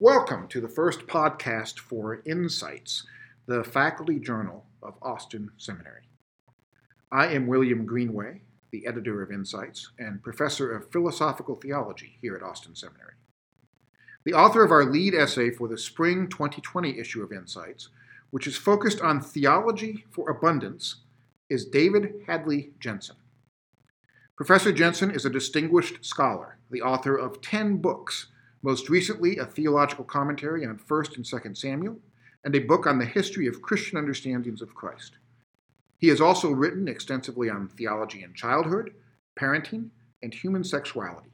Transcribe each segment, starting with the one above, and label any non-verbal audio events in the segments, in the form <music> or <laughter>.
Welcome to the first podcast for Insights, the faculty journal of Austin Seminary. I am William Greenway, the editor of Insights and professor of philosophical theology here at Austin Seminary. The author of our lead essay for the spring 2020 issue of Insights, which is focused on theology for abundance, is David Hadley Jensen. Professor Jensen is a distinguished scholar, the author of 10 books most recently a theological commentary on 1st and 2nd Samuel, and a book on the history of Christian understandings of Christ. He has also written extensively on theology and childhood, parenting, and human sexuality.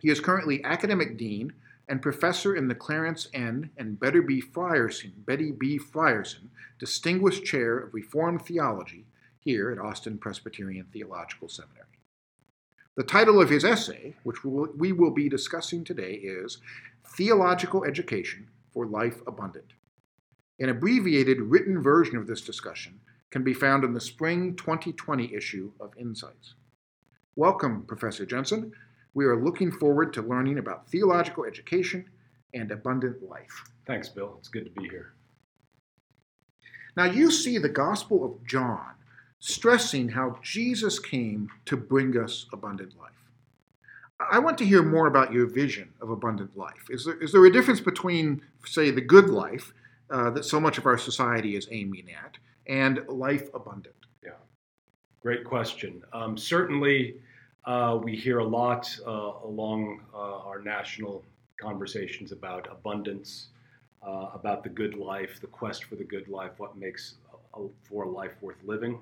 He is currently academic dean and professor in the Clarence N. and Betty B. Frierson, Betty B. Frierson Distinguished Chair of Reformed Theology here at Austin Presbyterian Theological Seminary. The title of his essay, which we will be discussing today, is Theological Education for Life Abundant. An abbreviated written version of this discussion can be found in the spring 2020 issue of Insights. Welcome, Professor Jensen. We are looking forward to learning about theological education and abundant life. Thanks, Bill. It's good to be here. Now, you see the Gospel of John stressing how Jesus came to bring us abundant life. I want to hear more about your vision of abundant life. Is there, is there a difference between, say, the good life uh, that so much of our society is aiming at and life abundant? Yeah, great question. Um, certainly, uh, we hear a lot uh, along uh, our national conversations about abundance, uh, about the good life, the quest for the good life, what makes for a life worth living.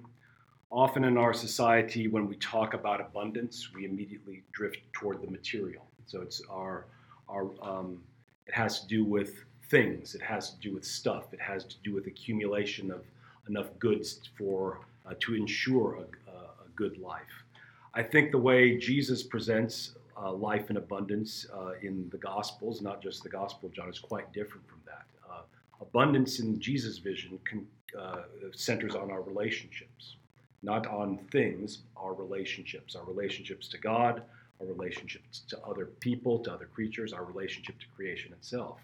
Often in our society, when we talk about abundance, we immediately drift toward the material. So it's our, our um, it has to do with things, it has to do with stuff, it has to do with accumulation of enough goods for uh, to ensure a, a, good life. I think the way Jesus presents uh, life in abundance uh, in the Gospels, not just the Gospel of John, is quite different from that. Uh, abundance in Jesus' vision can, uh, centers on our relationships not on things, our relationships, our relationships to God, our relationships to other people, to other creatures, our relationship to creation itself.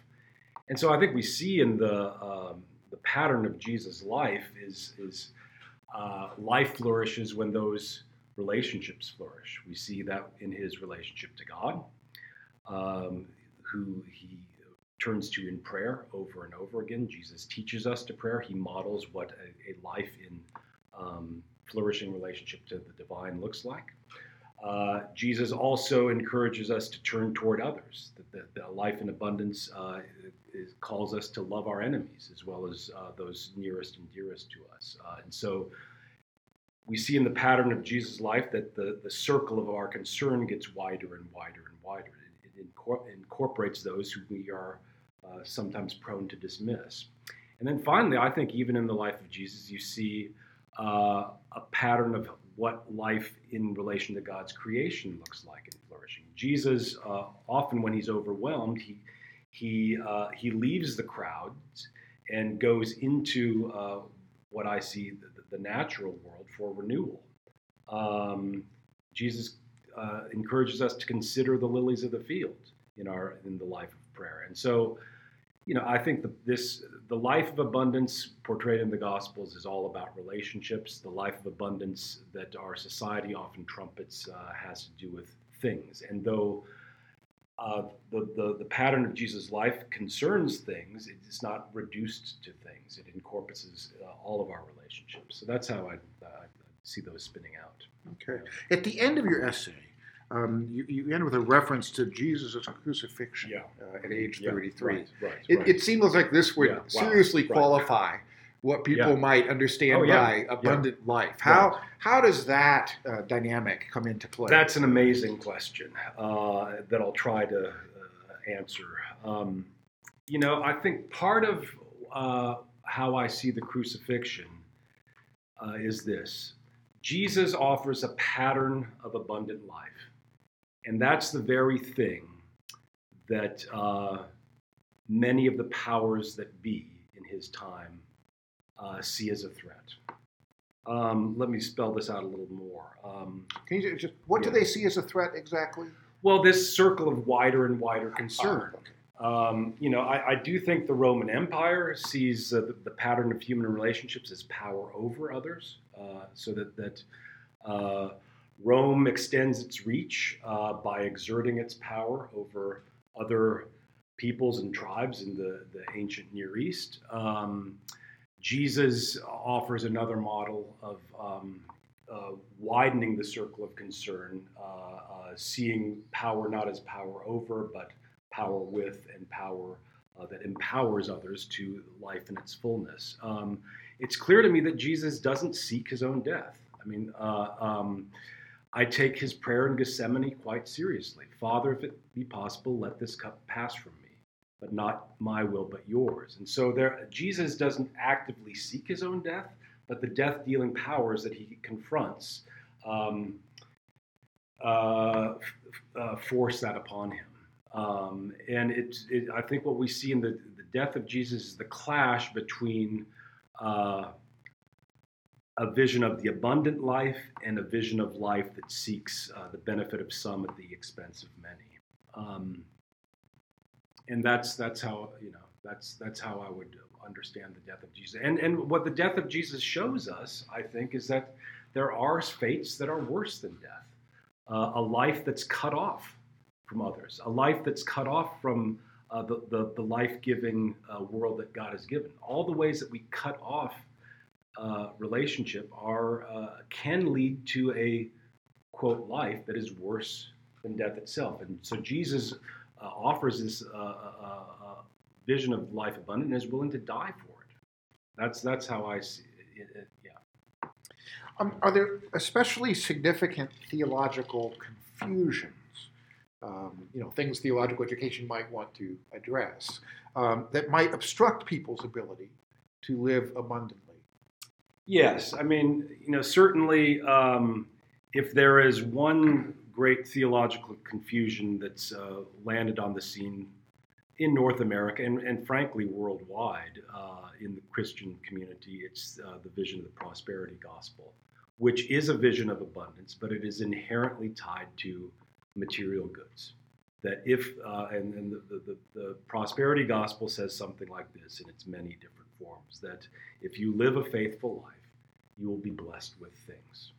And so I think we see in the, um, the pattern of Jesus' life is, is uh, life flourishes when those relationships flourish. We see that in his relationship to God, um, who he turns to in prayer over and over again. Jesus teaches us to prayer. He models what a, a life in um, flourishing relationship to the divine looks like. Uh, Jesus also encourages us to turn toward others. That the, the life in abundance uh, is, calls us to love our enemies as well as uh, those nearest and dearest to us. Uh, and so we see in the pattern of Jesus' life that the, the circle of our concern gets wider and wider and wider. It, it incor- incorporates those who we are uh, sometimes prone to dismiss. And then finally, I think even in the life of Jesus, you see uh, a pattern of what life in relation to God's creation looks like in flourishing. Jesus, uh, often when he's overwhelmed, he he uh, he leaves the crowds and goes into uh, what I see the, the, natural world for renewal. Um, Jesus uh, encourages us to consider the lilies of the field in our in the life of prayer, and so you know, I think the, this the life of abundance portrayed in the Gospels is all about relationships. The life of abundance that our society often trumpets uh, has to do with things. And though uh, the, the, the pattern of Jesus' life concerns things, it's not reduced to things. It incorporates uh, all of our relationships. So that's how I uh, see those spinning out. Okay. At the end of your essay, um, you, you, end with a reference to Jesus' crucifixion yeah. uh, at age yeah, 33. Right, right, it, right. it, seems like this would yeah, wow, seriously qualify what people might understand oh, by abundant life. How how does that uh, dynamic come into play? That's an amazing question uh, that I'll try to uh, answer. Um, you know, I think part of uh, how I see the crucifixion uh, is this Jesus offers a pattern of abundant life. And that's the very thing that uh, many of the powers that be in his time uh, see as a threat. Um, let me spell this out a little more. Um, Can you just, what yeah. do they see as a threat exactly? Well, this circle of wider and wider concern. Oh, okay. Um, you know, I, I, do think the Roman Empire sees uh, the, the, pattern of human relationships as power over others, uh, so that that uh, Rome extends its reach uh, by exerting its power over other peoples and tribes in the, the ancient Near East. Um, Jesus offers another model of um, uh, widening the circle of concern, uh, uh, seeing power not as power over, but power with and power uh, that empowers others to life in its fullness. Um, it's clear to me that Jesus doesn't seek his own death. I mean, uh, um, I take his prayer in Gethsemane quite seriously. Father, if it be possible, let this cup pass from me but not my will, but yours. And so there, Jesus doesn't actively seek his own death, but the death dealing powers that he confronts um, uh, uh, force that upon him. Um, and it, it, I think what we see in the, the death of Jesus is the clash between uh, a vision of the abundant life and a vision of life that seeks uh, the benefit of some at the expense of many. Um, and that's that's how you know that's that's how I would understand the death of Jesus. And and what the death of Jesus shows us, I think, is that there are fates that are worse than death. Uh, a life that's cut off from others, a life that's cut off from uh, the, the, the life giving uh, world that God has given. All the ways that we cut off uh, relationship are uh, can lead to a quote life that is worse than death itself. And so Jesus uh, offers this uh, uh, vision of life abundant and is willing to die for it. That's that's how I see it. it yeah. Um, are there especially significant theological confusions? Um, you know, things theological education might want to address um, that might obstruct people's ability to live abundantly. Yes, I mean, you know, certainly, um, if there is one great theological confusion that's uh, landed on the scene in North America and, and frankly worldwide uh, in the Christian community. It's uh, the vision of the prosperity gospel, which is a vision of abundance, but it is inherently tied to material goods. That if, uh, and, and the, the, the prosperity gospel says something like this in its many different forms that if you live a faithful life, you will be blessed with things.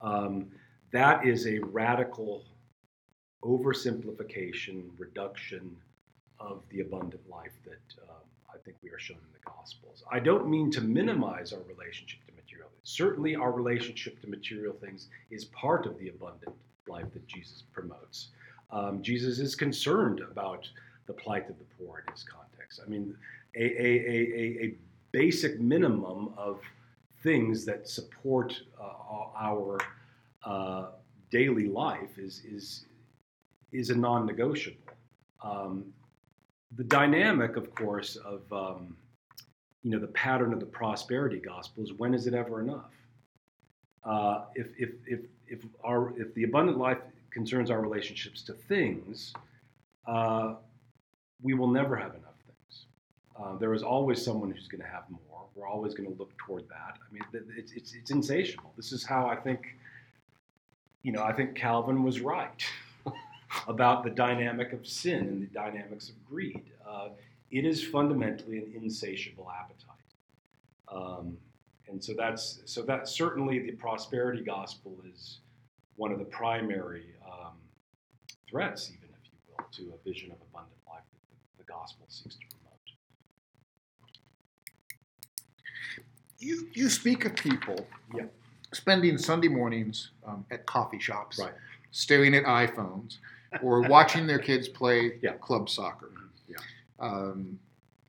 Um, that is a radical oversimplification, reduction of the abundant life that um, I think we are shown in the Gospels. I don't mean to minimize our relationship to material things. Certainly, our relationship to material things is part of the abundant life that Jesus promotes. Um, Jesus is concerned about the plight of the poor in his context. I mean, a, a, a, a basic minimum of things that support uh, our uh, daily life is is is a non-negotiable. Um, the dynamic, of course, of um, you know the pattern of the prosperity gospel is when is it ever enough? Uh, if if if if our if the abundant life concerns our relationships to things, uh, we will never have enough things. Uh, there is always someone who's going to have more. We're always going to look toward that. I mean, it's, it's, it's insatiable. This is how I think you know, I think Calvin was right <laughs> about the dynamic of sin and the dynamics of greed. Uh, it is fundamentally an insatiable appetite. Um, and so that's so that certainly the prosperity gospel is one of the primary um, threats, even if you will, to a vision of abundant life that the, gospel seeks to You you speak of people yeah spending Sunday mornings um, at coffee shops, right. staring at iPhones, or watching their kids play <laughs> yeah. club soccer. Mm-hmm. Yeah. Um,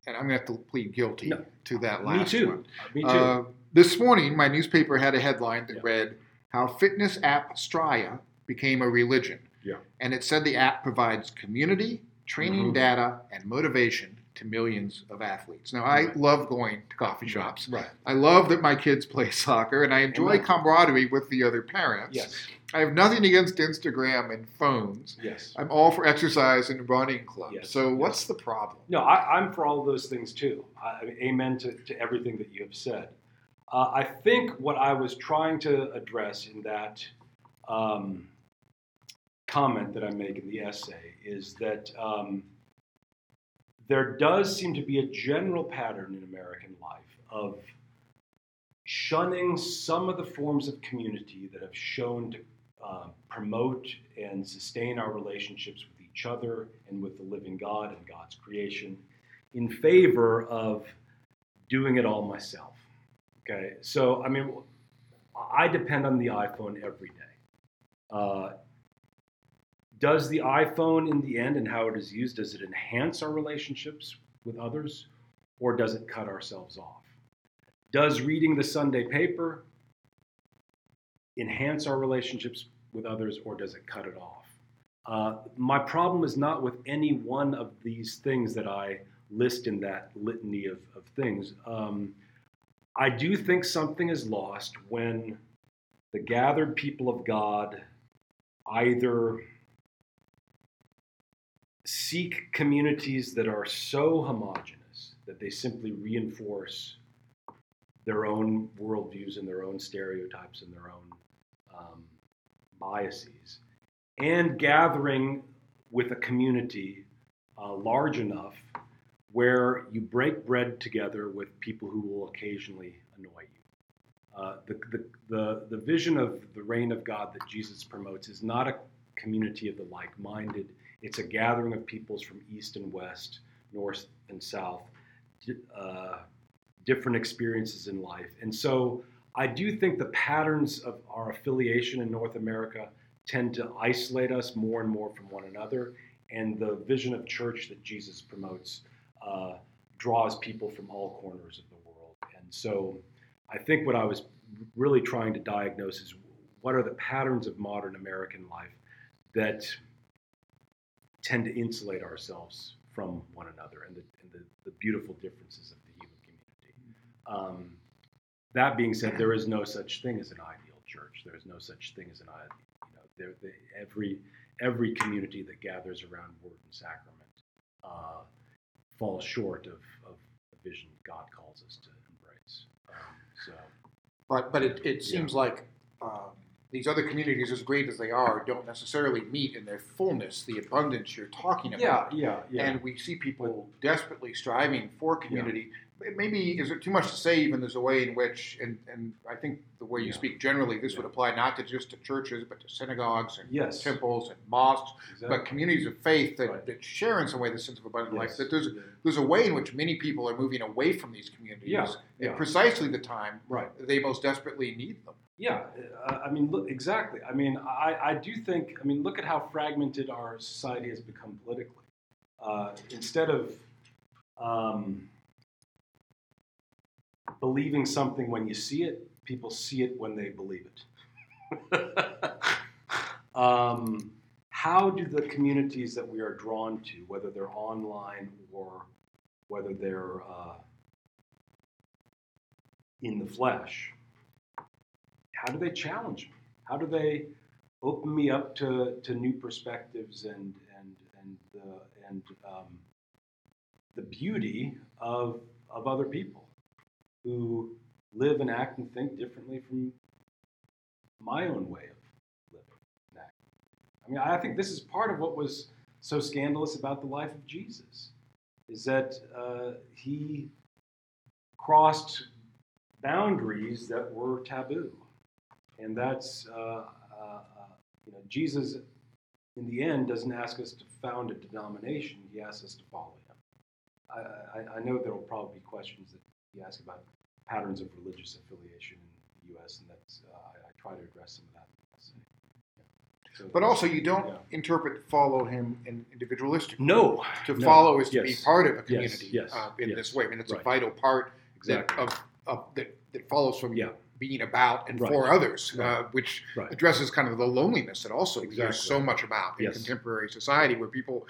and I'm going to have to plead guilty no. to that last Me too. one. Uh, me too. Uh, this morning, my newspaper had a headline that yeah. read, How Fitness App Strava Became a Religion. Yeah. And it said the app provides community, training mm-hmm. data, and motivation to millions of athletes. Now, I love going to coffee shops. Right. I love that my kids play <laughs> soccer, and I enjoy Amen. camaraderie with the other parents. Yes. I have nothing against Instagram and phones. Yes. I'm all for exercise and running clubs. Yes. So, what's the problem? No, I, am for all those things too. I, amen to, to everything that you have said. Uh, I think what I was trying to address in that um, comment that I make in the essay is that um, there does seem to be a general pattern in American life of shunning some of the forms of community that have shown to uh, promote and sustain our relationships with each other and with the living God and God's creation in favor of doing it all myself. Okay, so I mean, I depend on the iPhone every day. Uh, does the iPhone, in the end, and how it is used, does it enhance our relationships with others, or does it cut ourselves off? Does reading the Sunday paper enhance our relationships with others, or does it cut it off? Uh, my problem is not with any one of these things that I list in that litany of, of things. Um, I do think something is lost when the gathered people of God either seek communities that are so homogenous that they simply reinforce their own worldviews and their own stereotypes and their own um, biases, and gathering with a community uh, large enough where you break bread together with people who will occasionally annoy you. Uh, the, the, the, the vision of the reign of God that Jesus promotes is not a community of the like minded, it's a gathering of peoples from east and west, north and south, uh, different experiences in life. And so I do think the patterns of our affiliation in North America tend to isolate us more and more from one another. And the vision of church that Jesus promotes uh, draws people from all corners of the world. And so I think what I was really trying to diagnose is what are the patterns of modern American life that tend to insulate ourselves from one another and the, and the, the beautiful differences of the human community. Um, that being said, there is no such thing as an ideal church. There is no such thing as an ideal, you know, there, the, every every community that gathers around word and sacrament uh, falls short of, of the vision God calls us to embrace. Um, so, but but it, it seems yeah. like um, these other communities, as great as they are, don't necessarily meet in their fullness the abundance you're talking about. Yeah, yeah, yeah. And we see people desperately striving for community. Yeah maybe is it too much to say even there's a way in which and, and i think the way you yeah. speak generally this would apply not to just to churches but to synagogues and yes. temples and mosques exactly. but communities of faith that, right. that share in some way the sense of abundant yes. life that there's there's a way in which many people are moving away from these communities yeah. at precisely the time right. they most desperately need them yeah i mean look exactly i mean I, I do think i mean look at how fragmented our society has become politically uh, instead of um, believing something when you see it, people see it when they believe it. <laughs> um, how do the communities that we are drawn to, whether they're online or whether they're uh, in the flesh, how do they challenge me? How do they open me up to, to new perspectives and and and the and um, the beauty of of other people? who live and act and think differently from my own way of living and acting. I mean, I think this is part of what was so scandalous about the life of Jesus, is that uh, he crossed boundaries that were taboo, and that's uh, uh, uh, you know Jesus. In the end, doesn't ask us to found a denomination. He asks us to follow him. I, I, I know there will probably be questions that you ask about patterns of religious affiliation in the U.S., and that's uh, I, I, try to address some of that. So but also, you don't yeah. interpret follow him in individualistic. No, to no. follow is to yes. be part of a community yes. Yes. Uh, in this way. I mean, it's right. a vital part exactly. that, of, of, that, that follows from yeah. Being about and right. for others, right. uh, which addresses kind of the loneliness that also exactly. so much about in contemporary society, where people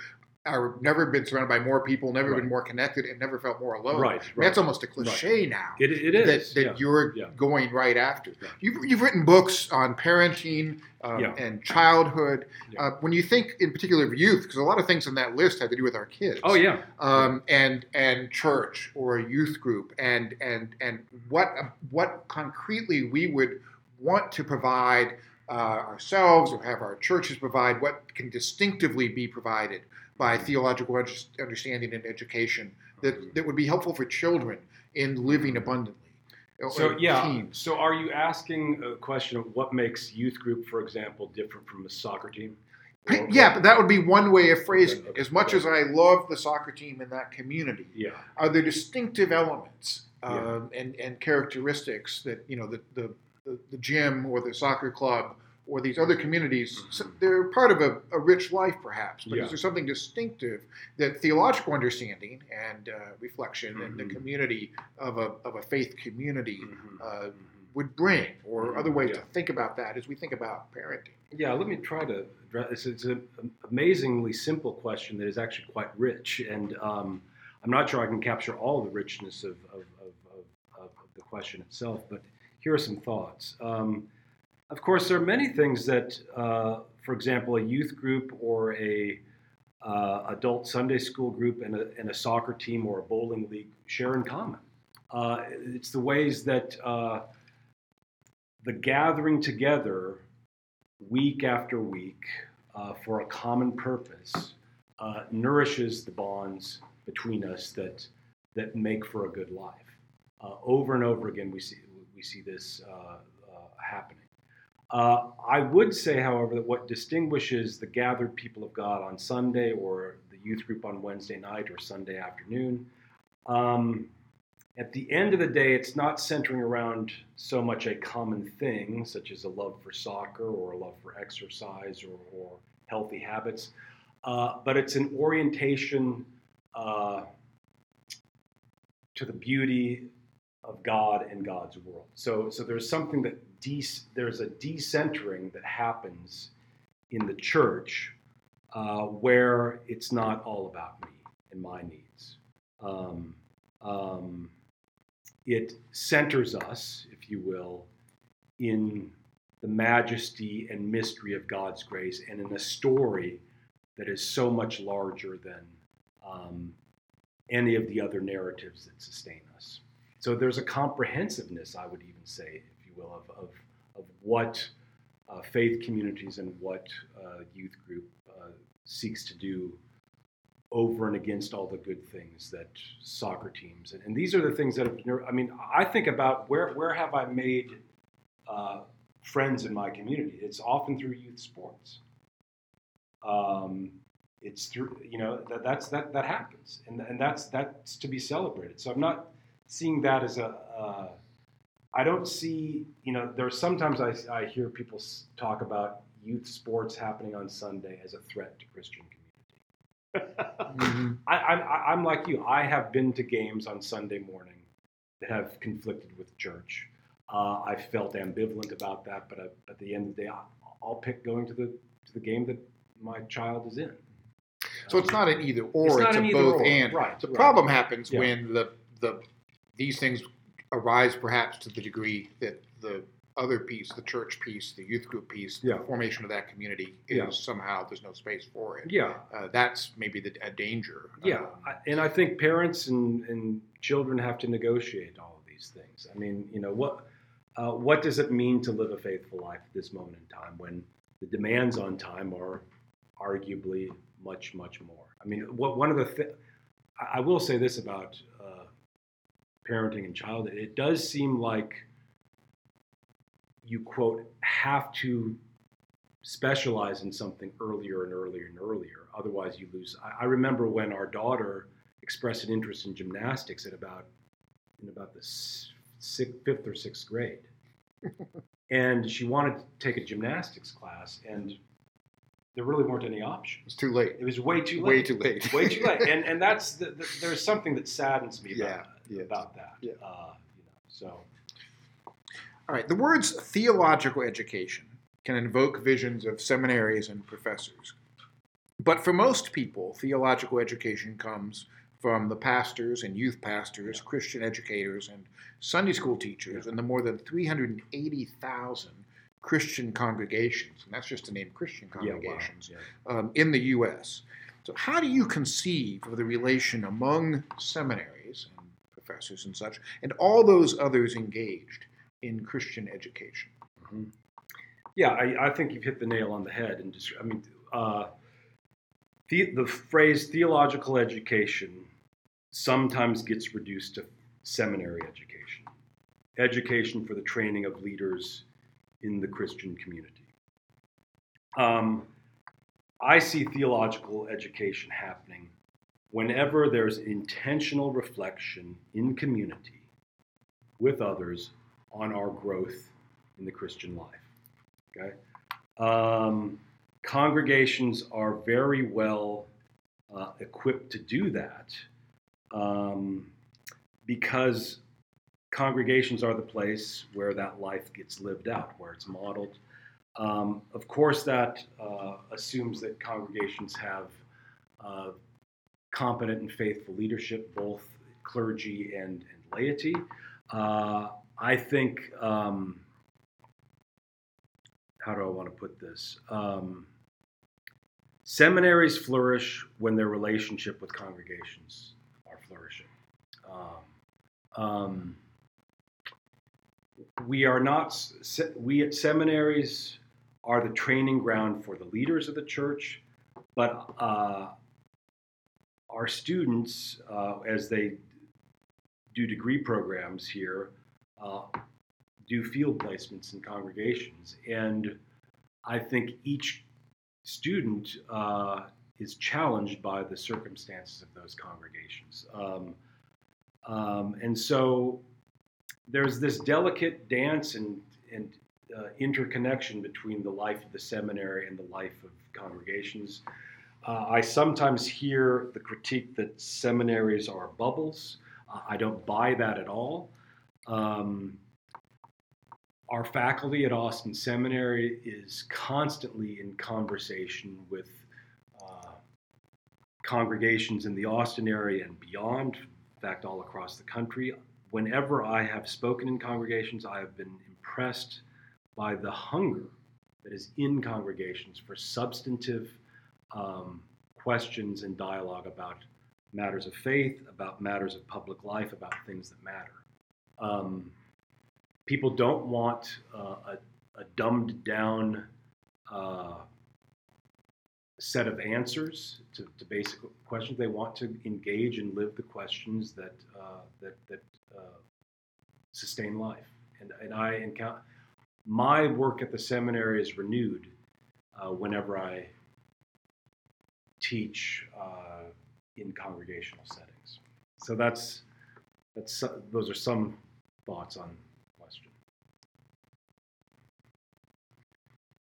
are never been surrounded by more people, never right. been more connected, and never felt more alone. Right, right. That's almost a cliche right. now. It, it is that, that yeah. you're yeah. going right after. Yeah. You've, you've written books on parenting um, and childhood. Uh, when you think in particular of youth, because a lot of things on that list have to do with our kids. Oh yeah. Um, and and church or a youth group, and and and what what concretely we would want to provide uh, ourselves or have our churches provide what can distinctively be provided by theological understanding and education that, that would be helpful for children in living abundantly. So yeah, teams. so are you asking a question of what makes youth group, for example, different from a soccer team? Or, yeah, but that would be one way of phrasing okay, it. As much okay. as I love the soccer team in that community, yeah. are there distinctive elements um, yeah. and, and characteristics that you know the, the, the, the gym or the soccer club or these other communities, mm-hmm. they're part of a, a, rich life, perhaps. But yeah. is there something distinctive that theological understanding and uh, reflection mm-hmm. and the mm-hmm. community of a, of a faith community mm-hmm. uh, would bring, or other ways yeah. to think about that as we think about parenting? Yeah, let me try to address It's an amazingly simple question that is actually quite rich, and um, I'm not sure I can capture all the richness of, of, of, of the question itself, but here are some thoughts. Um, of course, there are many things that, uh, for example, a youth group or a uh, adult Sunday school group and a, and a, soccer team or a bowling league share in common. Uh, it's the ways that uh, the gathering together week after week uh, for a common purpose uh, nourishes the bonds between us that that make for a good life. over and over again, we see we see this happening. Uh, I would say, however, that what distinguishes the gathered people of God on Sunday or the youth group on Wednesday night or Sunday afternoon, um, at the end of the day, it's not centering around so much a common thing, such as a love for soccer or a love for exercise or, or healthy habits, uh, but it's an orientation uh, to the beauty of God and God's world. So, so there's something that de- there's a decentering that happens in the church uh, where it's not all about me and my needs. Um, um, it centers us, if you will, in the majesty and mystery of God's grace and in a story that is so much larger than um, any of the other narratives that sustain us. So there's a comprehensiveness, I would even say, will, of, of, of what uh, faith communities and what uh, youth group uh, seeks to do over and against all the good things that soccer teams and, and these are the things that have, I mean I think about where where have I made uh, friends in my community it's often through youth sports um, it's through you know that, that's that that happens and, and that's that's to be celebrated so I'm not seeing that as a. Uh, I don't see, you know, there are sometimes I, I hear people talk about youth sports happening on Sunday as a threat to Christian community. mm-hmm. <laughs> I, am like you. I have been to games on Sunday morning that have conflicted with church. Uh, I felt ambivalent about that, but uh, at the end of the day, I'll pick going to the to the game that my child is in. So it's not an either or; it's, it's a both or. and. Right. The right. problem happens yeah. when the the these things arise perhaps to the degree that the other piece, the church piece, the youth group piece, yeah. the formation of that community is yeah. somehow there's no space for it. Yeah, uh, that's maybe the, a danger. Yeah, um, and I think parents and, and children have to negotiate all of these things. I mean, you know what uh, what does it mean to live a faithful life at this moment in time when the demands on time are arguably much much more. I mean, what one of the th- I will say this about parenting and childhood, it does seem like you quote have to specialize in something earlier and earlier and earlier. Otherwise, you lose. I, I remember when our daughter expressed an interest in gymnastics at about in about the sixth, fifth or sixth grade, <laughs> and she wanted to take a gymnastics class, and there really weren't any options. It was too late. It was way too late. Way too late. way too late. And <laughs> and that's the, the, there's something that saddens me about yeah, about that. Yeah. Uh, you know, so. All right. The words theological education can invoke visions of seminaries and professors. But for most people, theological education comes from the pastors and youth pastors, Christian educators, and Sunday school teachers, and the more than 380,000 Christian congregations, and that's just to name Christian congregations, yeah, wow. yeah. um, in the U.S. So, how do you conceive of the relation among seminaries professors and such, and all those others engaged in Christian education? Mm-hmm. Yeah, I, I, think you've hit the nail on the head. And just, I mean, uh, the, the phrase theological education sometimes gets reduced to seminary education, education for the training of leaders in the Christian community. Um, I see theological education happening whenever there's intentional reflection in community with others on our growth in the Christian life. Okay? Um, congregations are very well uh, equipped to do that um, because congregations are the place where that life gets lived out, where it's modeled. Um, of course, that uh, assumes that congregations have uh, competent and faithful leadership, both clergy and, and laity. Uh, I think, um, how do I want to put this? Um, seminaries flourish when their relationship with congregations are flourishing. Um, um we are not, we at seminaries are the training ground for the leaders of the church, but uh, our students, uh, as they do degree programs here, uh, do field placements in congregations. And I think each student uh, is challenged by the circumstances of those congregations. Um, um, and so there's this delicate dance and, and uh, interconnection between the life of the seminary and the life of congregations. Uh, I sometimes hear the critique that seminaries are bubbles. Uh, I don't buy that at all. Um, our faculty at Austin Seminary is constantly in conversation with uh, congregations in the Austin area and beyond, in fact, all across the country. Whenever I have spoken in congregations, I have been impressed by the hunger that is in congregations for substantive um, questions and dialogue about matters of faith, about matters of public life, about things that matter. Um, people don't want uh, a, a, dumbed down uh, set of answers to, to, basic questions. They want to engage and live the questions that uh, that, that uh, sustain life. And, and I encounter my work at the seminary is renewed uh, whenever I teach uh, in congregational settings. So that's that's those are some thoughts on the question.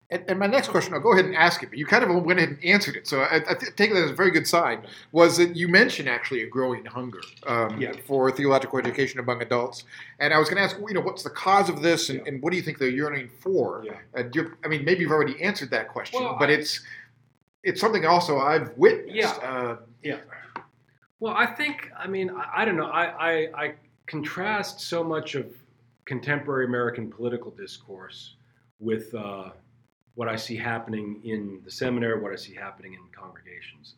And, and, my next question, I'll go ahead and ask it, but you kind of went ahead and answered it. So I, I take that as a very good sign. Was that you mentioned actually a growing hunger um, yeah. for theological education among adults? And I was going to ask, you know, what's the cause of this, and, yeah. and what do you think they're yearning for? Yeah. I mean, maybe you've already answered that question, well, but I, it's it's something also I've witnessed. Yeah. Uh, yeah. Well, I think, I mean, I, I don't know. I, I, I contrast so much of contemporary American political discourse with. Uh, what I see happening in the seminary, what I see happening in congregations.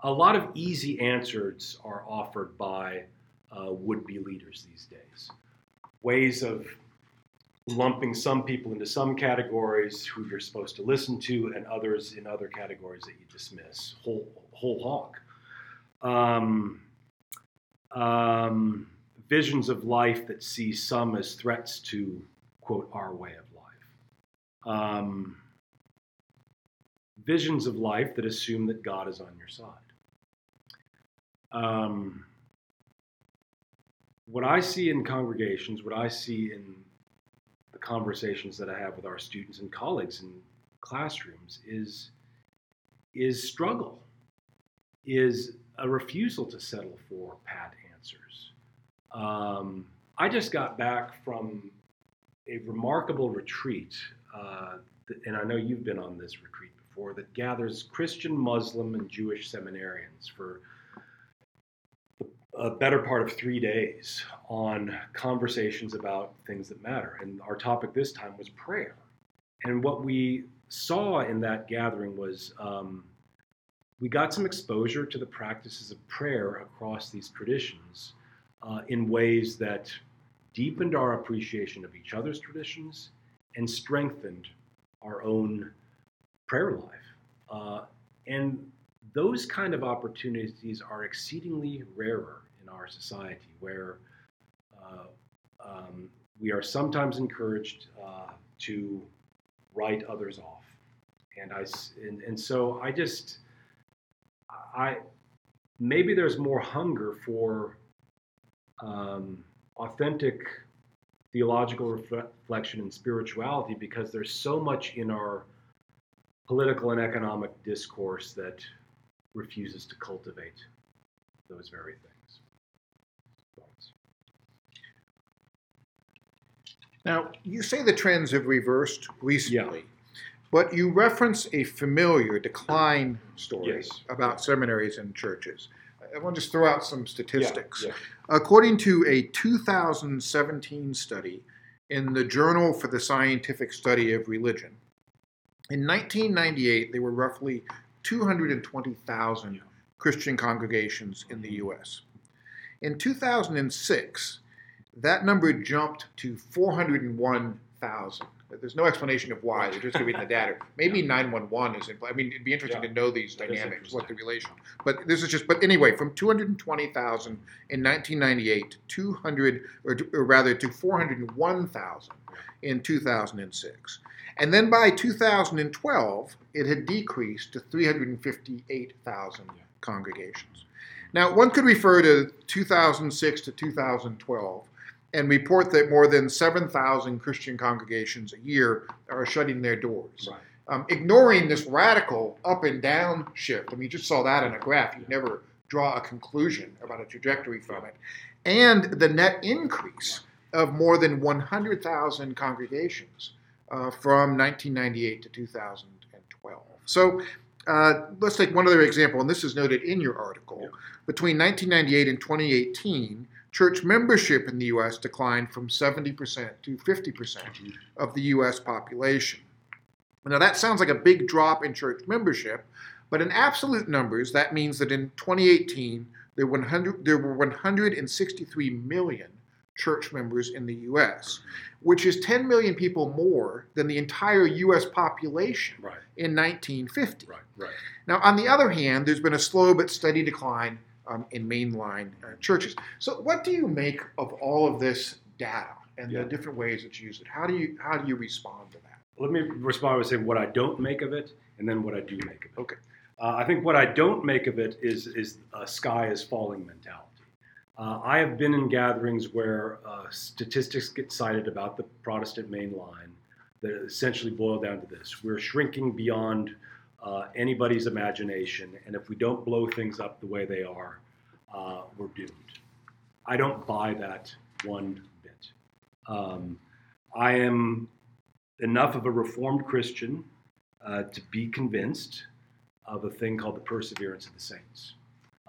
A lot of easy answers are offered by uh, would be leaders these days. Ways of lumping some people into some categories who you're supposed to listen to, and others in other categories that you dismiss whole, whole hog. Um, um, visions of life that see some as threats to, quote, our way of life. Um, visions of life that assume that God is on your side. Um, what I see in congregations, what I see in the conversations that I have with our students and colleagues in classrooms is, is struggle, is a refusal to settle for pat answers. Um, I just got back from a remarkable retreat, uh, and I know you've been on this retreat before, that gathers Christian, Muslim, and Jewish seminarians for a better part of three days on conversations about things that matter. And our topic this time was prayer. And what we saw in that gathering was um, we got some exposure to the practices of prayer across these traditions uh, in ways that deepened our appreciation of each other's traditions and strengthened our own prayer life. Uh, and those kind of opportunities are exceedingly rarer in our society, where uh, um, we are sometimes encouraged uh, to write others off, and I and, and so I just I maybe there's more hunger for um, authentic theological reflection and spirituality because there's so much in our political and economic discourse that refuses to cultivate those very things. Now, you say the trends have reversed recently, yeah. but you reference a familiar decline story yes. about seminaries and churches. I want to just throw out some statistics. Yeah, yeah. According to a 2017 study in the Journal for the Scientific Study of Religion, in 1998 there were roughly 220,000 Christian congregations in the U.S. In 2006, that number jumped to 401,000. There's no explanation of why. They're just giving the data. <laughs> Maybe 911 is in I mean, it'd be interesting yeah. to know these dynamics, what the relation. But this is just. But anyway, from 220,000 in 1998 to 200, or, to, or rather to 401,000 in 2006, and then by 2012 it had decreased to 358,000 congregations. Now, one could refer to 2006 to 2012 and report that more than 7,000 Christian congregations a year are shutting their doors. Right. Um, ignoring this radical up and down shift. I mean, you just saw that in a graph. You never draw a conclusion about a trajectory from it. And the net increase of more than 100,000 congregations uh, from 1998 to 2012. So uh, let's take one other example, and this is noted in your article. Between 1998 and 2018, church membership in the U.S. declined from 70% to 50% of the U.S. population. Now, that sounds like a big drop in church membership, but in absolute numbers, that means that in 2018, there were, 100, there were 163 million church members in the U.S., which is 10 million people more than the entire U.S. population right. in 1950. Right, right. Now, on the other hand, there's been a slow but steady decline um, in mainline uh, churches. So, what do you make of all of this data and yeah. the different ways that you use it? How do you how do you respond to that? Let me respond by saying what I don't make of it, and then what I do make of it. Okay. Uh, I think what I don't make of it is is a sky is falling mentality. Uh, I have been in gatherings where uh, statistics get cited about the Protestant main line that essentially boil down to this: we're shrinking beyond uh, anybody's imagination. And if we don't blow things up the way they are, uh, we're doomed. I don't buy that one bit. Um, I am enough of a reformed Christian uh, to be convinced of a thing called the perseverance of the saints.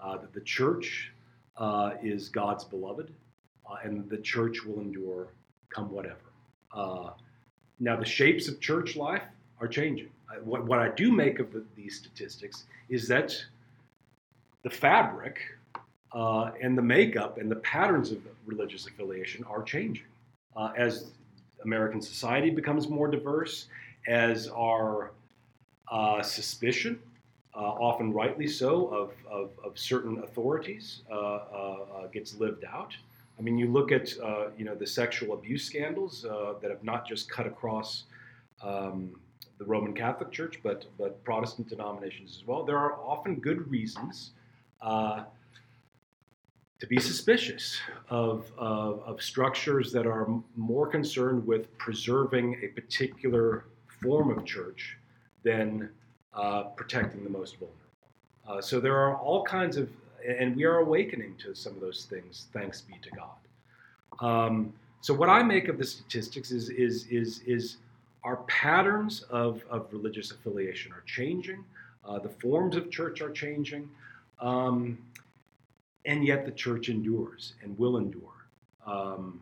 Uh, that the church uh, is God's beloved, uh, and the church will endure come whatever. now, the shapes of church life are changing what, what I do make of the, these statistics is that the fabric uh, and the makeup and the patterns of religious affiliation are changing uh, as American society becomes more diverse, as our uh, suspicion, uh, often rightly so, of, of, of certain authorities uh, uh, gets lived out. I mean, you look at you know the sexual abuse scandals that have not just cut across um, the Roman Catholic Church, but but Protestant denominations as well. There are often good reasons uh, to be suspicious of, of, of structures that are more concerned with preserving a particular form of church than uh, protecting the most vulnerable. Uh, so there are all kinds of, and we are awakening to some of those things. Thanks be to God. Um, so what I make of the statistics is is is is our patterns of, of religious affiliation are changing, uh, the forms of church are changing, um, and yet the church endures and will endure um,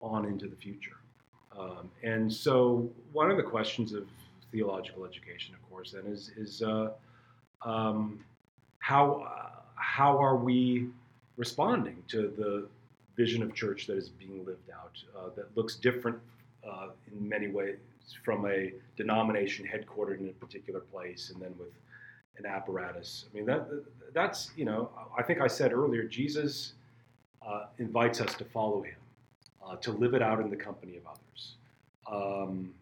on into the future. Um, and so, one of the questions of theological education, of course, then is, is uh, um, how, uh, how are we responding to the vision of church that is being lived out uh, that looks different uh, in many ways from a denomination headquartered in a particular place, and then with an apparatus. I mean, that that's you know, I think I said earlier, Jesus uh, invites us to follow him, uh, to live it out in the company of others. Um,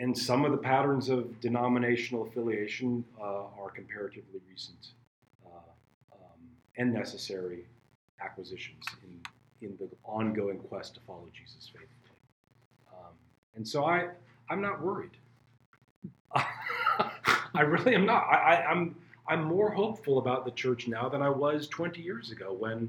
and some of the patterns of denominational affiliation uh, are comparatively recent uh, um, and necessary acquisitions in, in the ongoing quest to follow Jesus faithfully. Um, and so I, I'm not worried. <laughs> I really am not. I, I, I'm I'm more hopeful about the church now than I was 20 years ago when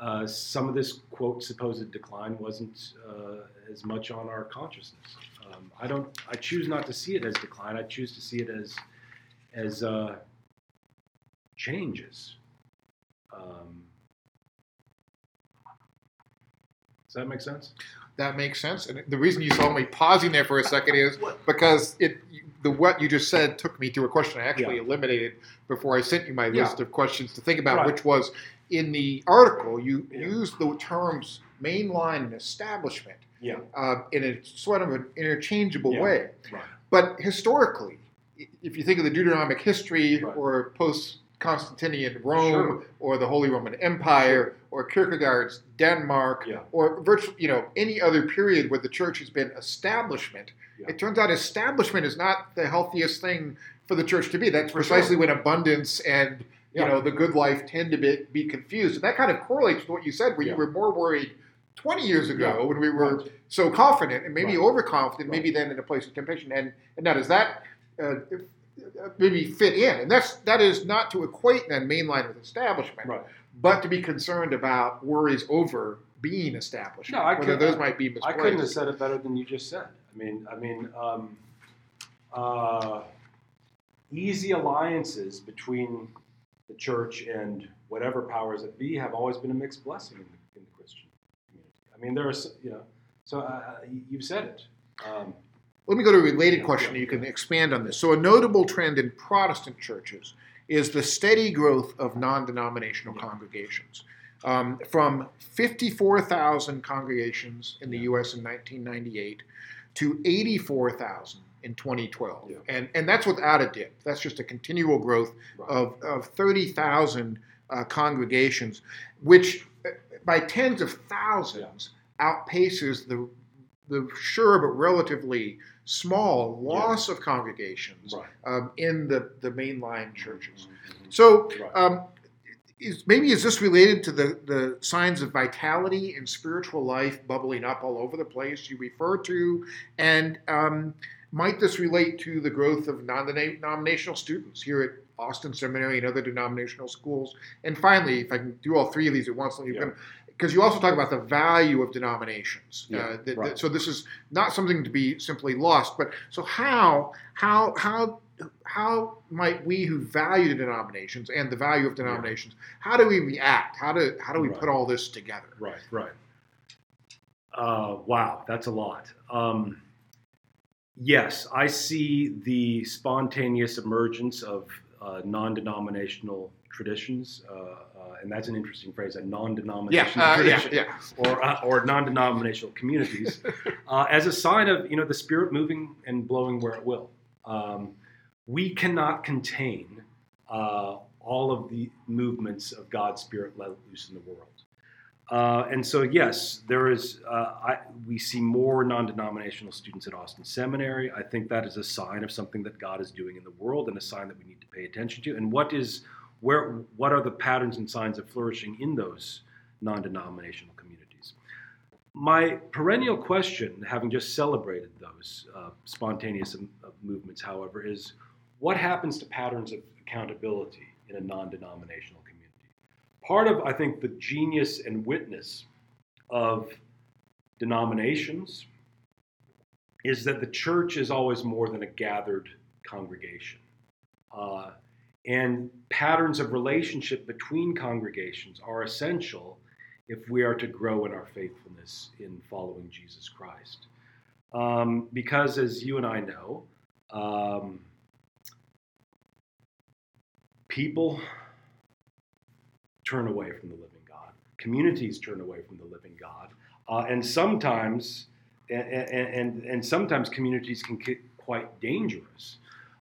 uh, some of this quote supposed decline wasn't uh, as much on our consciousness. Um, I don't. I choose not to see it as decline. I choose to see it as as uh, changes. Um, that make sense? That makes sense. And the reason you saw me pausing there for a second is because it the what you just said took me to a question I actually Yeah. eliminated before I sent you my Yeah. list of questions to think about, Right. which was in the article you Yeah. used the terms mainline and establishment Yeah. uh, in a sort of an interchangeable Yeah. way. Right. But historically, if you think of the Deuteronomic history Right. or post Constantinian Rome Sure. or the Holy Roman Empire or Kierkegaard's Denmark Yeah. or virtually, you know, any other period where the church has been establishment, Yeah. it turns out establishment is not the healthiest thing for the church to be. That's For precisely sure. when abundance and you Yeah. know the good life tend to be, be confused. And that kind of correlates with what you said, where you were more worried 20 years ago when we were Right. so confident and maybe Right. overconfident, Right. maybe then in a place of temptation. And, and now does that uh, maybe fit in? And that's that is not to equate then mainline with establishment, Right. but to be concerned about worries over being established. No, I whether could- those I- might be I misplaced. couldn't have said it better than you just said. I mean, I mean, um, uh, easy alliances between the church and whatever powers that be have always been a mixed blessing in the, in the Christian community. I mean, there are, you know, so uh, you've said it. Um, Let me go to a related question. yeah, You can expand on this. So, a notable trend in Protestant churches is the steady growth of non denominational Yeah. congregations. Um, from 54,000 congregations in the Yeah. U.S. in 1998 to 84,000 in 2012. Yeah. And, and that's without a dip. That's just a continual growth right. of, of 30,000 uh, congregations, which uh, by tens of thousands outpaces the, the sure but relatively small loss of congregations right. um, in the, the mainline churches. Mhm, mhm, So. Right. um, is, maybe is this related to the, the signs of vitality and spiritual life bubbling up all over the place you refer to? And um, might this relate to the growth of non denominational students here at Austin Seminary and other denominational schools? And finally, if I can do all three of these at once, Yeah. Because you also talk about the value of denominations. Yeah, Uh, that- right. so this is not something to be simply lost. But so how how how how might we who value the denominations and the value of denominations, how do we react? How do how do we Right. put all this together? Right, right. Uh, wow, that's a lot. Um, yes, I see the spontaneous emergence of uh, non-denominational traditions, uh, uh, and that's an interesting phrase—a non-denominational uh, yeah, tradition, yeah. or uh, or non-denominational communities, <laughs> uh, as a sign of you know the Spirit moving and blowing where it will. Um, we cannot contain uh, all of the movements of God's Spirit let loose in the world. Uh, and so, yes, there is. Uh, I, we see more non-denominational students at Austin Seminary. I think that is a sign of something that God is doing in the world, and a sign that we need to pay attention to. And what is, where, what are the patterns and signs of flourishing in those non-denominational communities? My perennial question, having just celebrated those uh, spontaneous um, uh, movements, however, is what happens to patterns of accountability in a non-denominational community? part of, I think, the genius and witness of denominations is that the church is always more than a gathered congregation. Uh, and patterns of relationship between congregations are essential if we are to grow in our faithfulness in following Jesus Christ. Um, because, as you and I know, um, people turn away from the living God. Communities turn away from the living God, uh, and sometimes, and, and and sometimes communities can get quite dangerous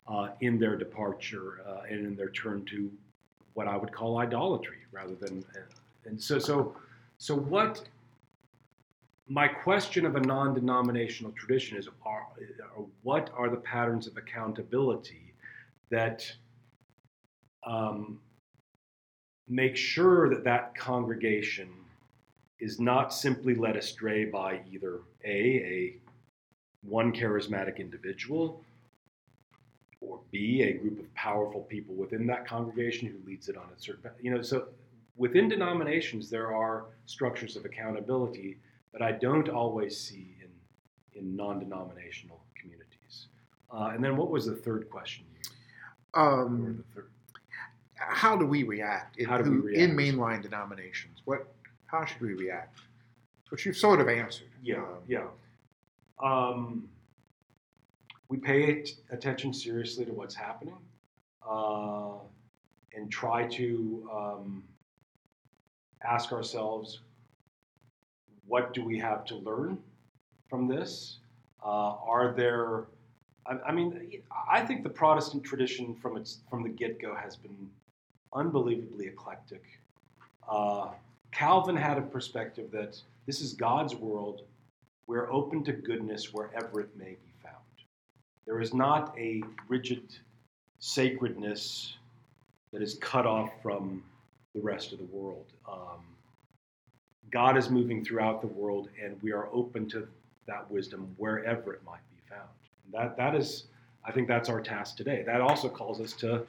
uh, in their departure uh, and in their turn to what I would call idolatry rather than. And so, so, so what? My question of a non-denominational tradition is: are, are what are the patterns of accountability that um, make sure that that congregation is not simply led astray by either a a one charismatic individual or b a group of powerful people within that congregation who leads it on a certain you know so within denominations there are structures of accountability that I don't always see in in non-denominational communities. Uh, and then what was the third question? Um, third? How do we react in, do who, we react? in mainline denominations? What how should we react? Which you've sort of answered. Yeah, Um, yeah. Um, we pay attention seriously to what's happening uh, and try to um, ask ourselves what do we have to learn from this? Uh, are there, I, I mean, I think the Protestant tradition from its from the get go has been unbelievably eclectic. Uh, Calvin had a perspective that this is God's world. We're open to goodness wherever it may be. There is not a rigid sacredness that is cut off from the rest of the world. Um, God is moving throughout the world, and we are open to that wisdom wherever it might be found. And that that is, I think, that's our task today. That also calls us to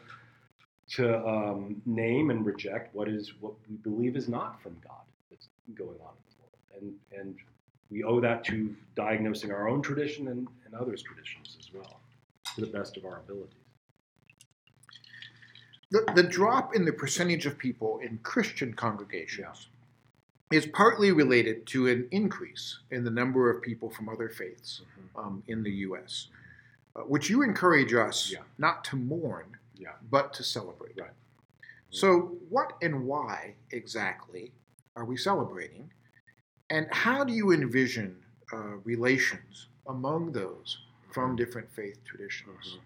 to um, name and reject what is what we believe is not from God that's going on in the world, and and we owe that to diagnosing our own tradition and, others' traditions as well, to the best of our abilities. The, the drop in the percentage of people in Christian congregations is partly related to an increase in the number of people from other faiths um, in the U.S., uh, which you encourage us Yeah. not to mourn, Yeah. but to celebrate. Right. So, what and why exactly are we celebrating? And how do you envision uh, relations among those from different faith traditions?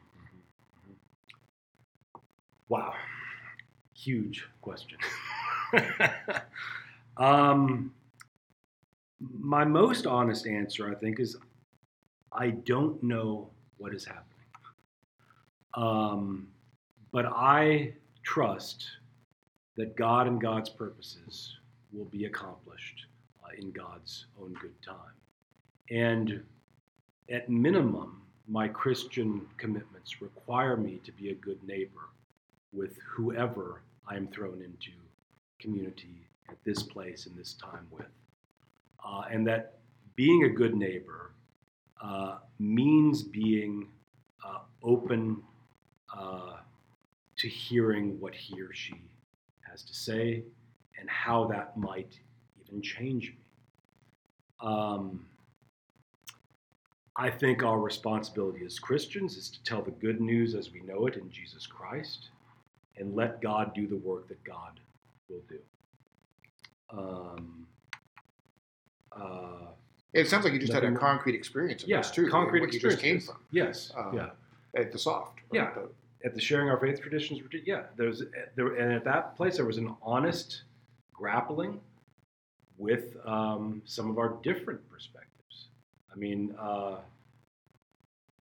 Wow, huge question. <laughs> um, my most honest answer, I think, is I don't know what is happening. Um, but I trust that God and God's purposes will be accomplished uh, in God's own good time. And at minimum, my Christian commitments require me to be a good neighbor with whoever I am thrown into community at this place and this time with. Uh, and that being a good neighbor uh, means being uh, open uh, to hearing what he or she has to say and how that might even change me. Um, I think our responsibility as Christians is to tell the good news as we know it in Jesus Christ and let God do the work that God will do. Um, uh, It sounds like you just had a concrete experience of yeah, this too. concrete just came from Yes, Uh, yeah. at the soft. Yeah. the- At the sharing our faith traditions, yeah. There's there, and at that place there was an honest grappling with um, some of our different perspectives. I mean, uh,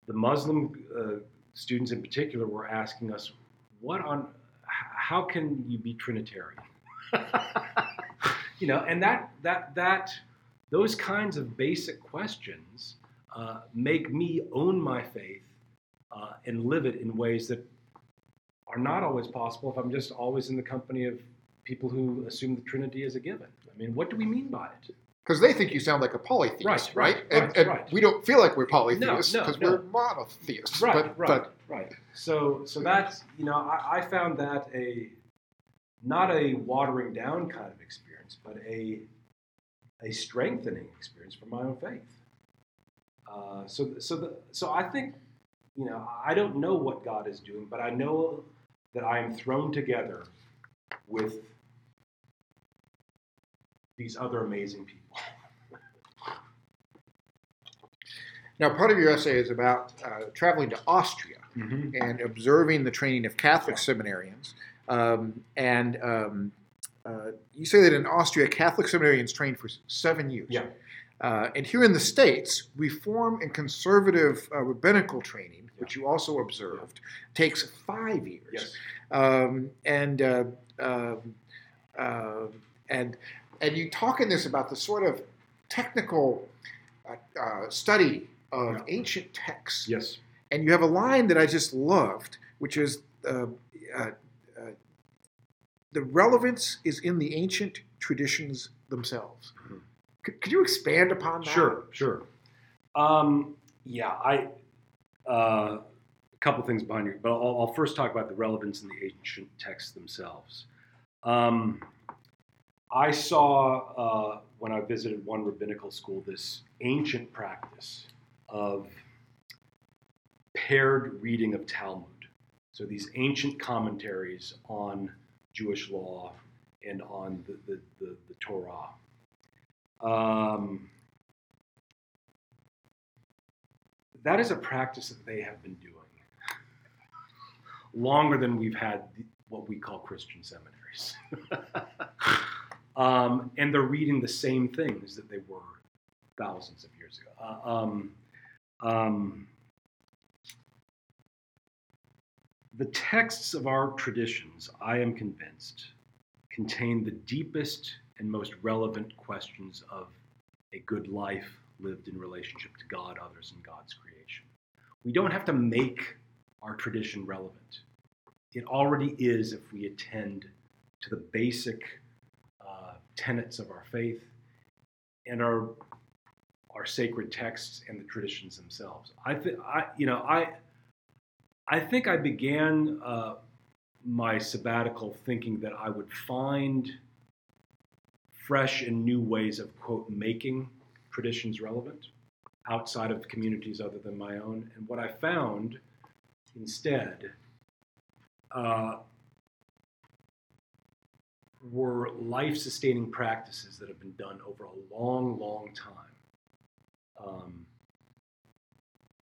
the Muslim uh, students in particular were asking us, "What on? How can you be Trinitarian?" <laughs> you know, and that that that those kinds of basic questions uh, make me own my faith uh, and live it in ways that are not always possible if I'm just always in the company of people who assume the Trinity is a given. I mean, what do we mean by it? Because they think you sound like a polytheist, Right, right? right, and right, and right. we don't feel like we're polytheists no, because no. we're monotheists. Right, but, right, but right. So, so that's you know, I, I found that a not a watering down kind of experience, but a a strengthening experience for my own faith. Uh, so, so the, so I think you know, I don't know what God is doing, but I know that I am thrown together with these other amazing people. now part of your essay is about uh, traveling to Austria Mhm. and observing the training of Catholic seminarians. Um, and um, uh, you say that in Austria, Catholic seminarians train for seven years. Yeah. Uh, and here in the States, Reform and conservative uh, rabbinical training, which you also observed, takes five years. Yes. Um, and uh, um, uh, and and you talk in this about the sort of technical uh, uh, study of Yeah. ancient texts. Yes. And you have a line that I just loved, which is uh, uh, uh, the relevance is in the ancient traditions themselves. Mhm. Could, could you expand upon that? Sure, sure. Um, yeah, I uh, a couple things behind you, but I'll, I'll first talk about the relevance in the ancient texts themselves. Um, I saw uh, when I visited one rabbinical school this ancient practice of paired reading of Talmud. So these ancient commentaries on Jewish law and on the, the, the, the Torah. Um, that is a practice that they have been doing longer than we've had what we call Christian seminaries. <laughs> um, and they're reading the same things that they were thousands of years ago. Uh, um, um, the texts of our traditions, I am convinced, contain the deepest and most relevant questions of a good life lived in relationship to God, others, and God's creation. We don't have to make our tradition relevant. It already is if we attend to the basic tenets of our faith and our our sacred texts and the traditions themselves. I think I you know I I think I began uh, my sabbatical thinking that I would find fresh and new ways of quote making traditions relevant outside of communities other than my own. And what I found instead uh, were life sustaining practices that have been done over a long, long time um,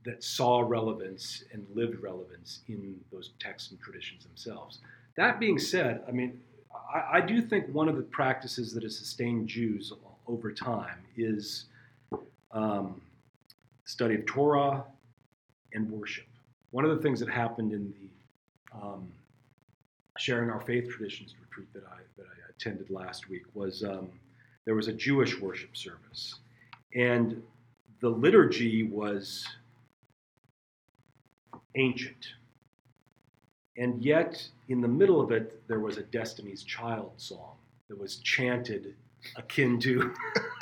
that saw relevance and lived relevance in those texts and traditions themselves. That being said, I mean, I, I do think one of the practices that has sustained Jews over time is um, study of Torah and worship. One of the things that happened in the um, sharing our faith traditions retreat that I that I attended last week was um, there was a Jewish worship service, and the liturgy was ancient, and yet in the middle of it there was a Destiny's Child song that was chanted akin to. <laughs>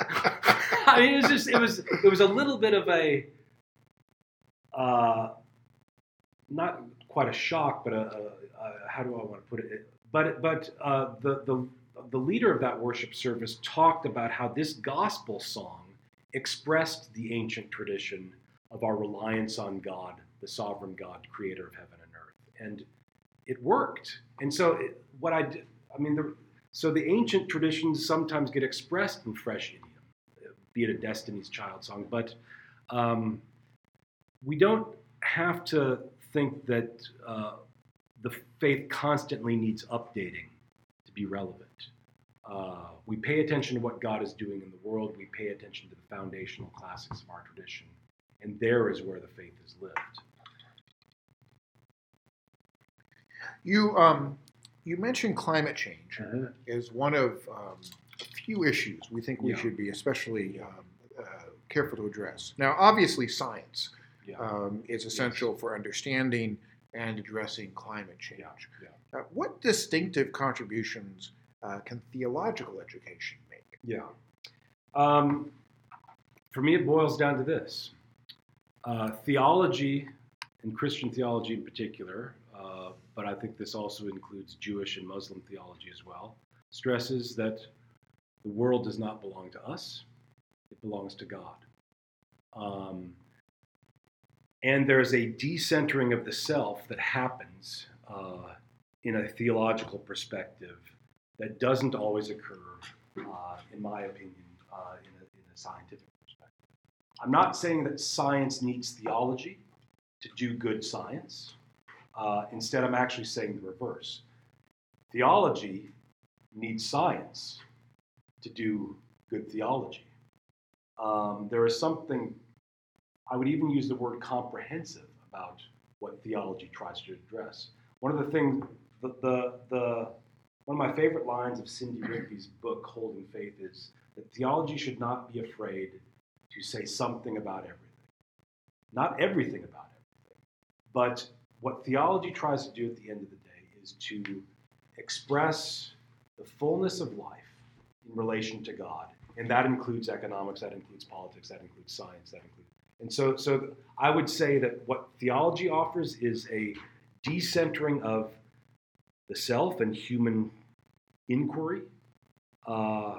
I mean, it was just it was it was a little bit of a uh, not quite a shock, but a, a, a how do I want to put it? But but uh, the the the leader of that worship service talked about how this gospel song expressed the ancient tradition of our reliance on God, the sovereign God, creator of heaven and earth, and it worked. And so it, what I I mean, the, so the ancient traditions sometimes get expressed in fresh idiom, be it a Destiny's Child song, but um, we don't have to think that uh, the faith constantly needs updating to be relevant. Uh, we pay attention to what God is doing in the world. We pay attention to the foundational classics of our tradition, and there is where the faith is lived. You um, you mentioned climate change Mm-hmm. as one of um, a few issues we think we Yeah. should be especially um, uh, careful to address. Now, obviously, science Yeah. um, is essential for understanding and addressing climate change. Yeah, yeah. Uh, what distinctive contributions uh, can theological education make? Yeah. Um, for me, it boils down to this uh, theology, and Christian theology in particular, uh, but I think this also includes Jewish and Muslim theology as well, stresses that the world does not belong to us, it belongs to God. Um, and there's a decentering of the self that happens uh, in a theological perspective that doesn't always occur, uh, in my opinion, uh, in, a, in a scientific perspective. I'm not saying that science needs theology to do good science. Uh, instead, I'm actually saying the reverse. Theology needs science to do good theology. Um, there is something, I would even use the word comprehensive about what theology tries to address. One of the things, the, the, the one of my favorite lines of Cindy Rigby's book, Holding Faith, is that theology should not be afraid to say something about everything. Not everything about everything, but what theology tries to do at the end of the day is to express the fullness of life in relation to God. And that includes economics, that includes politics, that includes science, that includes. And so, so I would say that what theology offers is a decentering of the self and human inquiry, uh,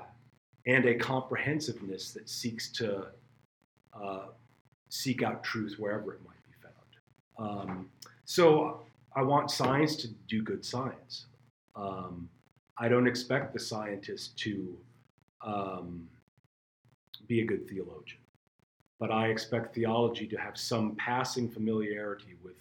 and a comprehensiveness that seeks to uh, seek out truth wherever it might be found. Um, so I want science to do good science. Um, I don't expect the scientist to um, be a good theologian, but I expect theology to have some passing familiarity with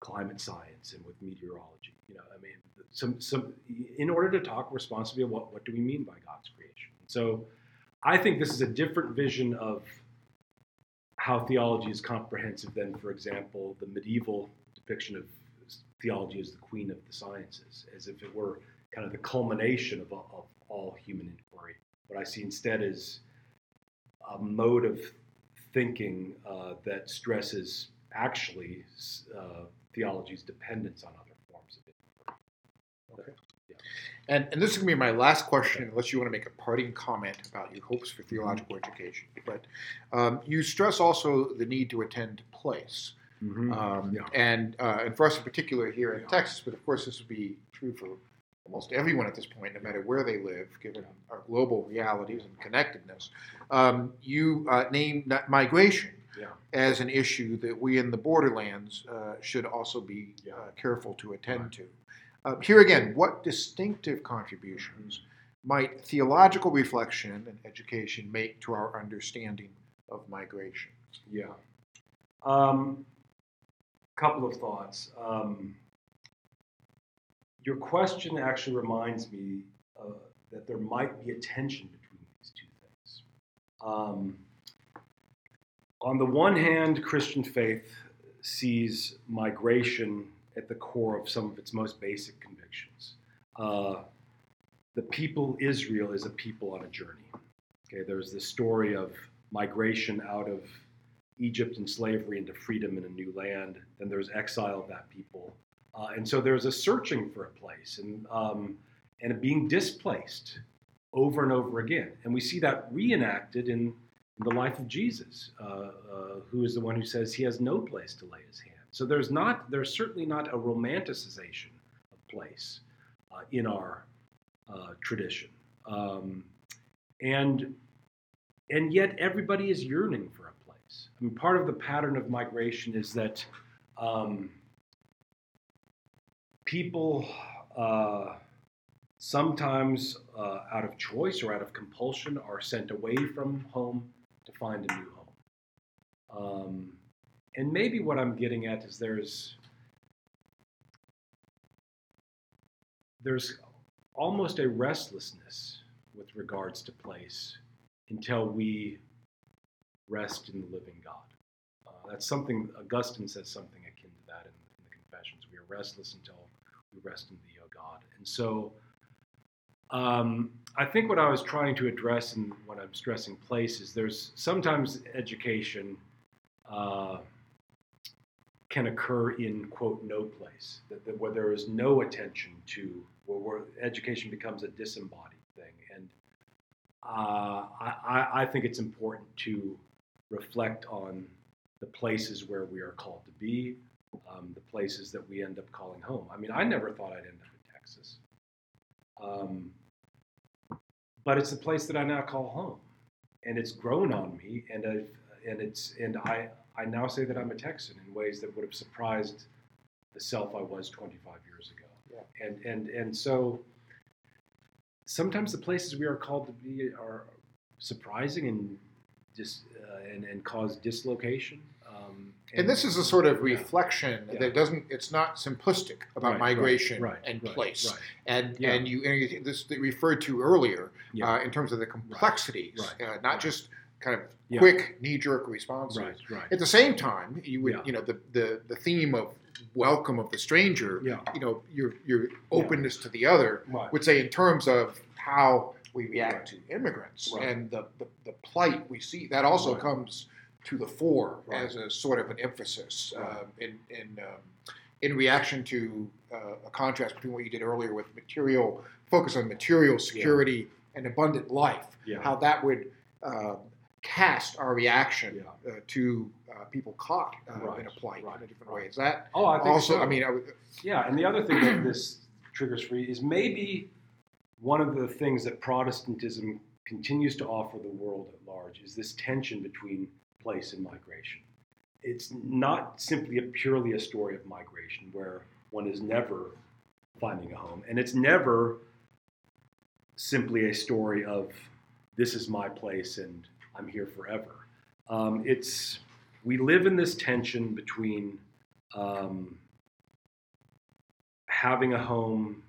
climate science and with meteorology. You know, I mean, some some in order to talk responsibly, what what do we mean by God's creation? So, I think this is a different vision of how theology is comprehensive than, for example, the medieval depiction of theology as the queen of the sciences, as if it were kind of the culmination of, of all human inquiry. What I see instead is a mode of thinking uh, that stresses actually uh, theology's dependence on other forms of it. Okay. Yeah. And, and this is going to be my last question, unless you want to make a parting comment about your hopes for theological education. But um, you stress also the need to attend place. Mm-hmm. Um, yeah. and, uh, and for us in particular here in yeah. Texas, but of course this would be true for almost everyone at this point, no matter where they live, given our global realities and connectedness. Um, you uh, name migration yeah. as an issue that we in the borderlands uh, should also be uh, careful to attend right. to. Uh, here again, what distinctive contributions might theological reflection and education make to our understanding of migration? Yeah. Um, couple of thoughts. Um, your question actually reminds me uh, that there might be a tension between these two things. Um, on the one hand, Christian faith sees migration at the core of some of its most basic convictions. Uh, the people Israel is a people on a journey. Okay, there's the story of migration out of Egypt and slavery into freedom in a new land. Then there's exile of that people. Uh, and so there's a searching for a place and, um, and being displaced over and over again. And we see that reenacted in, in the life of Jesus, uh, uh, who is the one who says he has no place to lay his hand. So there's not, there's certainly not a romanticization of place uh, in our uh, tradition. Um, and, and yet everybody is yearning for a place. I mean, part of the pattern of migration is that um, people uh, sometimes, uh, out of choice or out of compulsion, are sent away from home to find a new home. Um, and maybe what I'm getting at is there's there's almost a restlessness with regards to place until we rest in the living God. Uh, that's something, Augustine says something akin to that in, in, the Confessions. We are restless until we rest in thee, O God. And so um, I think what I was trying to address and what I'm stressing place is there's sometimes education uh, can occur in, quote, no place, that, that where there is no attention to, where, where education becomes a disembodied thing. And uh, I, I, think it's important to reflect on the places where we are called to be, um, the places that we end up calling home. I mean, I never thought I'd end up in Texas. Um, but it's the place that I now call home. And it's grown on me, and I've, and it's and I I now say that I'm a Texan in ways that would have surprised the self I was 25 years ago. Yeah. And and and so sometimes the places we are called to be are surprising and dis, uh, and, and cause dislocation. Um, And this is a sort of reflection Yeah. that doesn't, it's not simplistic about Right, migration right, and right, place. right. And, Yeah. and you, and this that referred to earlier Yeah. uh, in terms of the complexities, uh, not just kind of quick knee-jerk responses. At the same time, you would, you know, the, the, the theme of welcome of the stranger, you know, your, your openness to the other would say in terms of how we react to immigrants and the, the, the plight we see, that also comes to the fore Right. as a sort of an emphasis Right. um, in, in, um, in reaction to uh, a contrast between what you did earlier with material, focus on material security and abundant life, Yeah. how that would um, cast our reaction Yeah. uh, to uh, people caught uh, Right, in a plight in a different way. Is that Oh, I think also, so. I mean, I would, Yeah, and the other thing that this triggers for you is maybe one of the things that Protestantism continues to offer the world at large is this tension between place in migration. It's not simply a purely a story of migration where one is never finding a home, and it's never simply a story of this is my place and I'm here forever. Um, it's we live in this tension between um, having a home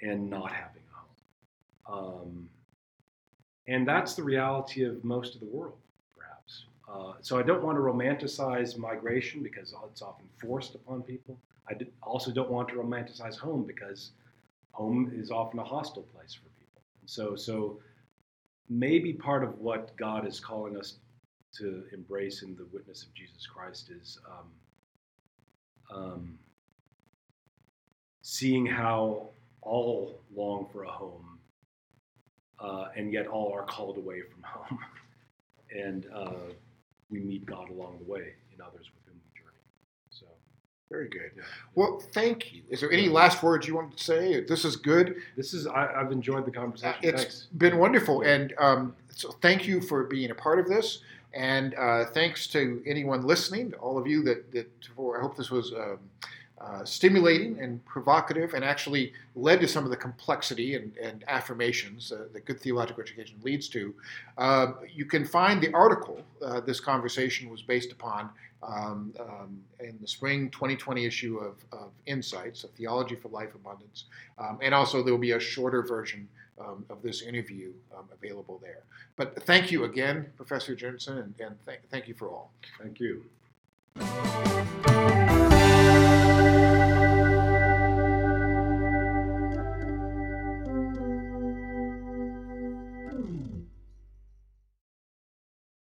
and not having a home. Um, and that's the reality of most of the world. Uh, so I don't want to romanticize migration because it's often forced upon people. I did- also don't want to romanticize home because home is often a hostile place for people. So, so maybe part of what God is calling us to embrace in the witness of Jesus Christ is um, um, seeing how all long for a home, uh, and yet all are called away from home, <laughs> and uh, we meet God along the way in others with whom we journey. So, very good. yeah. Well, thank you. Is there any last words you want to say? This is good. this is I, I've enjoyed the Uh, conversation. it's Thanks. been wonderful, and um, so thank you for being a part of this. And uh, thanks to anyone listening, all of you that, that for, I hope this was um, uh, stimulating and provocative and actually led to some of the complexity and, and affirmations uh, that good theological education leads to. Uh, you can find the article uh, this conversation was based upon um, um, in the spring 2020 issue of, of Insights, a Theology for Life Abundance. Um, and also, there will be a shorter version um, of this interview um, available there. But thank you again, Professor Jensen, and, and th- thank you for all. Thank you.